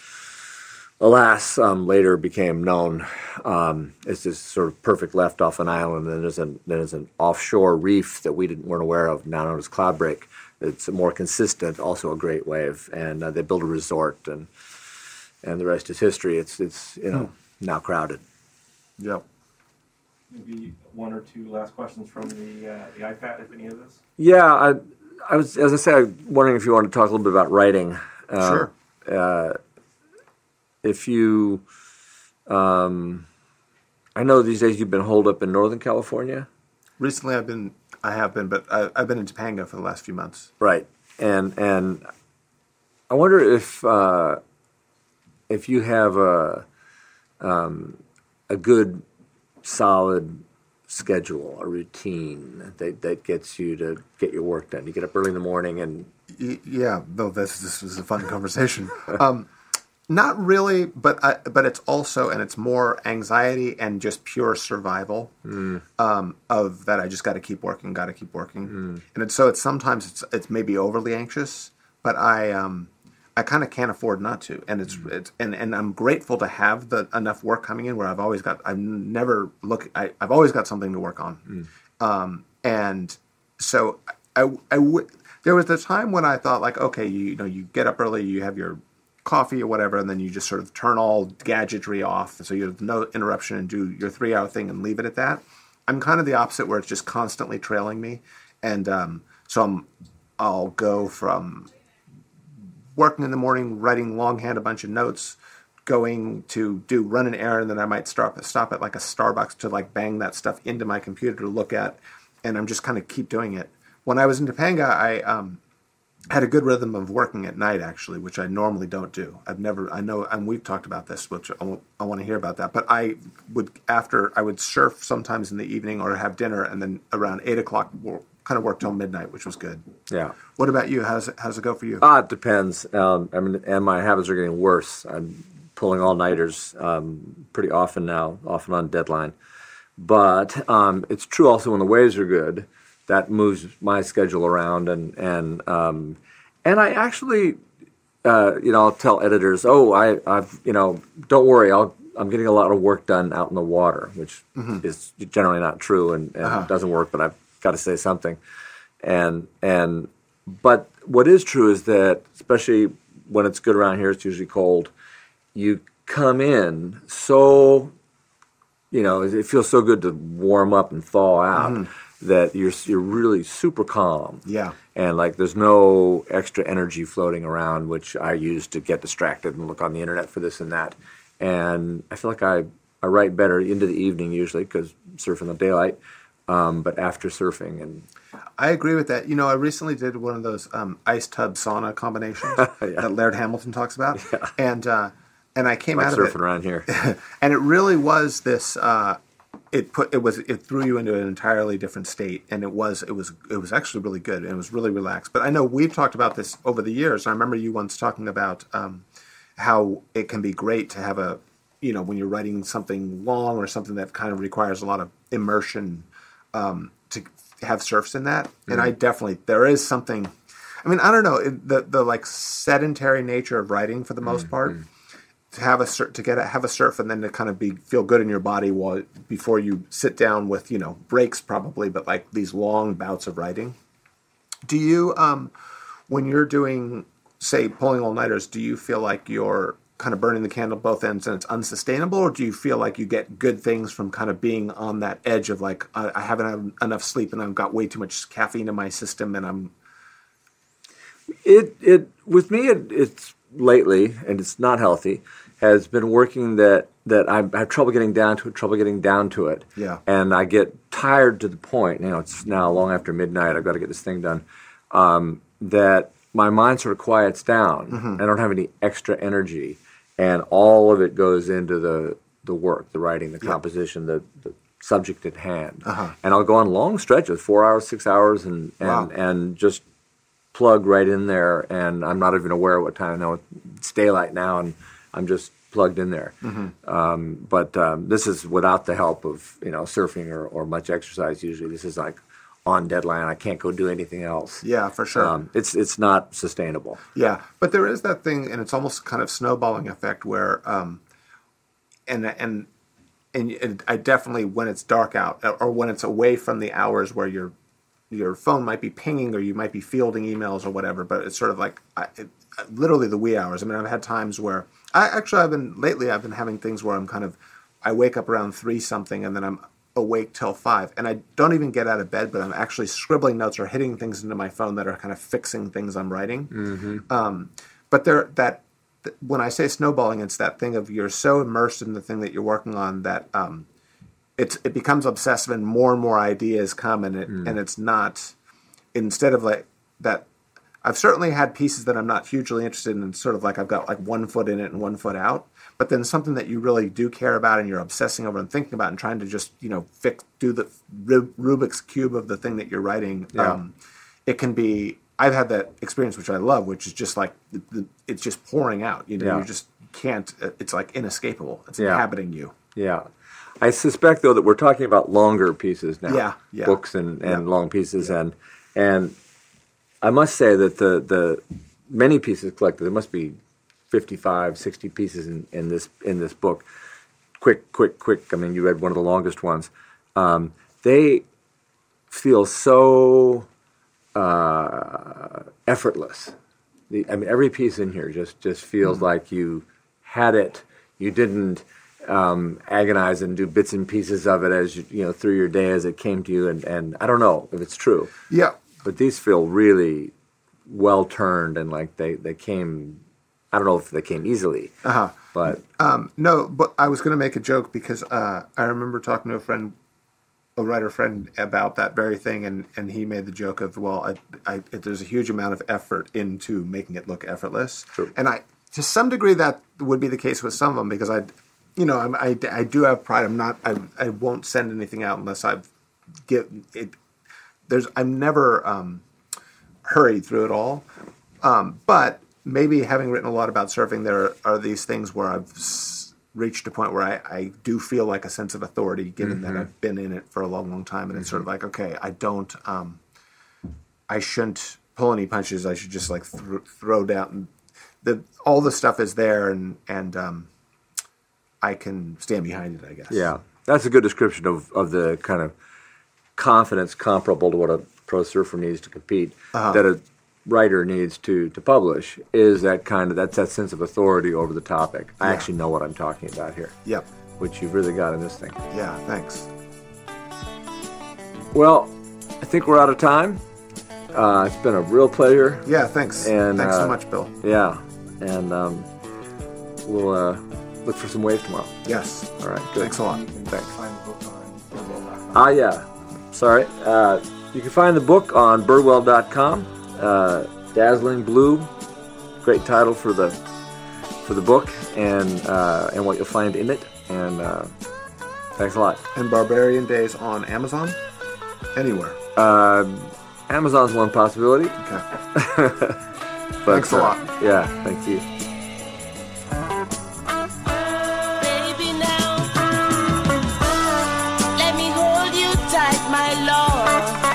alas, um, later became known um, as this sort of perfect left off an island, and there's an there's an offshore reef that we didn't weren't aware of, now known as Cloudbreak. It's more consistent, also a great wave, and uh, they built a resort, and and the rest is history. It's it's you know now crowded. Yep. Maybe one or two last questions from the uh, the iPad, if any of this. Yeah, I, I was as I said, I'm wondering if you want to talk a little bit about writing. Uh, sure. If you, um, I know these days you've been holed up in Northern California, Recently, I've been, I have been, but I, I've been in Topanga for the last few months. right? And and I wonder if uh, if you have a um, a good solid schedule, a routine that that gets you to get your work done. You get up early in the morning and Yeah, no, this this was a fun conversation. Um, not really, but I, but it's also and it's more anxiety and just pure survival um, of that. I just got to keep working, got to keep working, and it's, so it's sometimes it's it's maybe overly anxious, but I um, I kind of can't afford not to, and it's it's and, and I'm grateful to have the enough work coming in where I've always got I've never look I, I've always got something to work on, um, and so I, I would. There was a time when I thought like, okay, you, you know, you get up early, you have your coffee or whatever, and then you just sort of turn all gadgetry off, so you have no interruption and do your three-hour thing and leave it at that. I'm kind of the opposite, where it's just constantly trailing me, and um, so I'm, I'll go from working in the morning, writing longhand a bunch of notes, going to do run an errand, and then I might stop stop at like a Starbucks to like bang that stuff into my computer to look at, and I'm just kind of keep doing it. When I was in Topanga, I um, had a good rhythm of working at night actually, which I normally don't do. I've never, I know, and we've talked about this, which I, I want to hear about that. But I would after I would surf sometimes in the evening or have dinner, and then around eight o'clock, kind of work till midnight, which was good. yeah. What about you? How's it, how's it go for you? Ah, it depends. Um, I mean, and my habits are getting worse. I'm pulling all nighters um, pretty often now, often on deadline. But um, it's true also when the waves are good, that moves my schedule around, and and um, and I actually, uh, you know, I'll tell editors, oh, I, I've, you know, don't worry, I'll. I'm getting a lot of work done out in the water, which is generally not true and, and doesn't work. But I've got to say something, and and but what is true is that especially when it's good around here, it's usually cold. You come in so, you know, it feels so good to warm up and thaw out that you're you're really super calm. Yeah. and like there's no extra energy floating around, which I use to get distracted and look on the internet for this and that. And I feel like I I write better into the evening usually because surfing in the daylight. Um, but after surfing and I agree with that. You know, I recently did one of those um, ice tub sauna combinations that Laird Hamilton talks about, yeah. and uh, and I came like out of surfing it, around here. and it really was this. Uh, it put it was it threw you into an entirely different state, and it was it was it was actually really good, and it was really relaxed. But I know we've talked about this over the years. I remember you once talking about um, how it can be great to have a you know when you're writing something long or something that kind of requires a lot of immersion um, to have surfs in that. And I definitely there is something. I mean, I don't know the the like sedentary nature of writing for the most part. To have a sur- to get a, have a surf and then to kind of be feel good in your body while before you sit down with you know breaks probably, but like these long bouts of writing. Do you um when you're doing say pulling all nighters, do you feel like you're kind of burning the candle both ends and it's unsustainable, or do you feel like you get good things from kind of being on that edge of like I, I haven't had enough sleep and I've got way too much caffeine in my system and I'm It it with me it, it's lately and it's not healthy has been working that that I have trouble getting down to it, trouble getting down to it. Yeah. And I get tired to the point. You know, it's now long after midnight. I've got to get this thing done. Um, that my mind sort of quiets down. I don't have any extra energy, and all of it goes into the the work, the writing, the composition, the, the subject at hand. Uh-huh. And I'll go on long stretches, four hours, six hours, and and, Wow. and just plug right in there. And I'm not even aware of what time. I know it's daylight now, and I'm just plugged in there. Mm-hmm. Um, but um, this is without the help of you know surfing or, or much exercise. Usually, this is like on deadline. I can't go do anything else. Yeah, for sure. Um, it's it's not sustainable. Yeah, but there is that thing, and it's almost kind of snowballing effect where, um, and and and I definitely when it's dark out or when it's away from the hours where your your phone might be pinging or you might be fielding emails or whatever, but it's sort of like I, it, literally the wee hours. I mean, I've had times where I actually I've been lately I've been having things where I'm kind of I wake up around three something and then I'm awake till five and I don't even get out of bed, but I'm actually scribbling notes or hitting things into my phone that are kind of fixing things I'm writing. Um, but there that when I say snowballing, it's that thing of you're so immersed in the thing that you're working on that um, it's it becomes obsessive and more and more ideas come and it and it's not instead of like that I've certainly had pieces that I'm not hugely interested in and sort of like I've got like one foot in it and one foot out but then something that you really do care about and you're obsessing over and thinking about and trying to just you know fix do the Rubik's cube of the thing that you're writing um, it can be I've had that experience which I love which is just like it's just pouring out you know Yeah. you just can't it's like inescapable it's Yeah. inhabiting you Yeah. I suspect though that we're talking about longer pieces now. Yeah, yeah. Books and, and Yeah. long pieces and and I must say that the the many pieces collected there must be 55 60 pieces in, in this in this book. Quick quick quick I mean you read one of the longest ones. Um, they feel so uh, effortless. The, I mean, every piece in here just just feels like you had it. You didn't um, agonize and do bits and pieces of it as you, you know through your day as it came to you. And, and I don't know if it's true, yeah but these feel really well turned and like they they came. I don't know if they came easily, uh-huh but Um, no, but I was going to make a joke because uh, I remember talking to a friend, a writer friend, about that very thing, and, and he made the joke of, well, I, I, there's a huge amount of effort into making it look effortless, True. and I, to some degree, that would be the case with some of them because I, you know, I'm, I, I do have pride. I'm not, I, I won't send anything out unless I've get it. There's, I'm never um, hurried through it all. Um, but maybe having written a lot about surfing, there are these things where I've reached a point where I, I do feel like a sense of authority, given that I've been in it for a long, long time, and it's sort of like, okay, I don't, um, I shouldn't pull any punches. I should just like thr throw down. The all the stuff is there, and and um, I can stand behind it. I guess. Yeah, that's a good description of, of the kind of confidence comparable to what a pro surfer needs to compete. That a writer needs to to publish is that kind of that's that sense of authority over the topic. I Yeah. actually know what I'm talking about here, Yep. which you've really got in this thing. Yeah. Thanks. Well, I think we're out of time. Uh, it's been a real pleasure. Yeah. Thanks. And, thanks uh, so much, Bill. Yeah, and um, we'll uh, look for some waves tomorrow. Yes. All right, good. Thanks a lot. Thanks. Find the book on Birdwell.com. Ah, yeah. Sorry. Uh, you can find the book on birdwell.com. Uh, Dazzling Blue. Great title for the for the book and uh, and what you'll find in it. And uh, thanks a lot. And Barbarian Days on Amazon. Anywhere. Uh, Amazon's one possibility. Okay. But, Thanks a uh, lot. Yeah, thank you. Tight,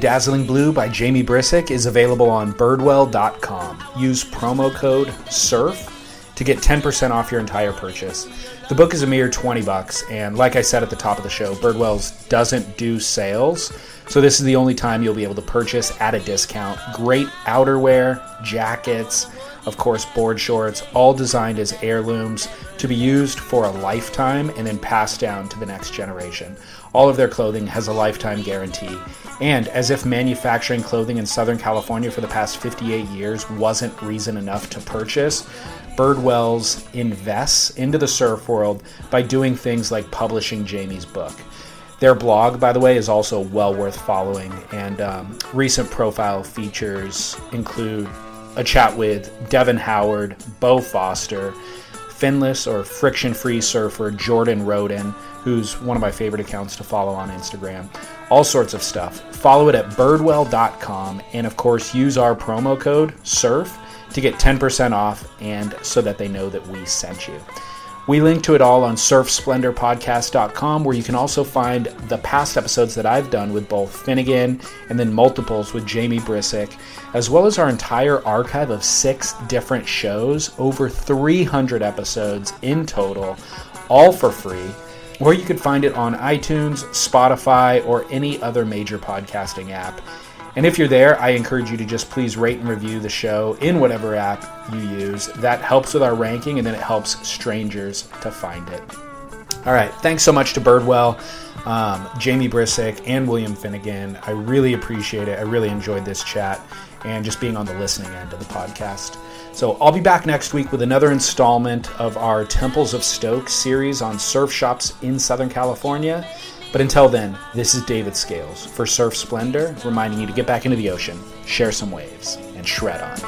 Dazzling Blue by Jamie Brisick is available on birdwell.com. Use promo code SURF to get 10% off your entire purchase. The book is a mere 20 bucks, and like I said at the top of the show, Birdwell's doesn't do sales, so this is the only time you'll be able to purchase at a discount. Great outerwear, jackets, of course, board shorts, all designed as heirlooms to be used for a lifetime and then passed down to the next generation. All of their clothing has a lifetime guarantee. And as if manufacturing clothing in Southern California for the past 58 years wasn't reason enough to purchase, Birdwells invests into the surf world by doing things like publishing Jamie's book. Their blog, by the way, is also well worth following, and um, recent profile features include a chat with Devin Howard, Bo Foster, finless or friction free surfer Jordan Roden, who's one of my favorite accounts to follow on Instagram. All sorts of stuff. Follow it at birdwell.com, and of course, use our promo code SURF to get 10% off and so that they know that we sent you. We link to it all on surfsplendorpodcast.com, where you can also find the past episodes that I've done with both Finnegan and then multiples with Jamie Brisick, as well as our entire archive of six different shows, over 300 episodes in total, all for free. Or you could find it on iTunes, Spotify, or any other major podcasting app. And if you're there, I encourage you to just please rate and review the show in whatever app you use. That helps with our ranking and then it helps strangers to find it. All right. Thanks so much to Birdwell, um, Jamie Brisick, and William Finnegan. I really appreciate it. I really enjoyed this chat and just being on the listening end of the podcast. So I'll be back next week with another installment of our Temples of Stoke series on surf shops in Southern California. But until then, this is David Scales for Surf Splendor, reminding you to get back into the ocean, share some waves, and shred on.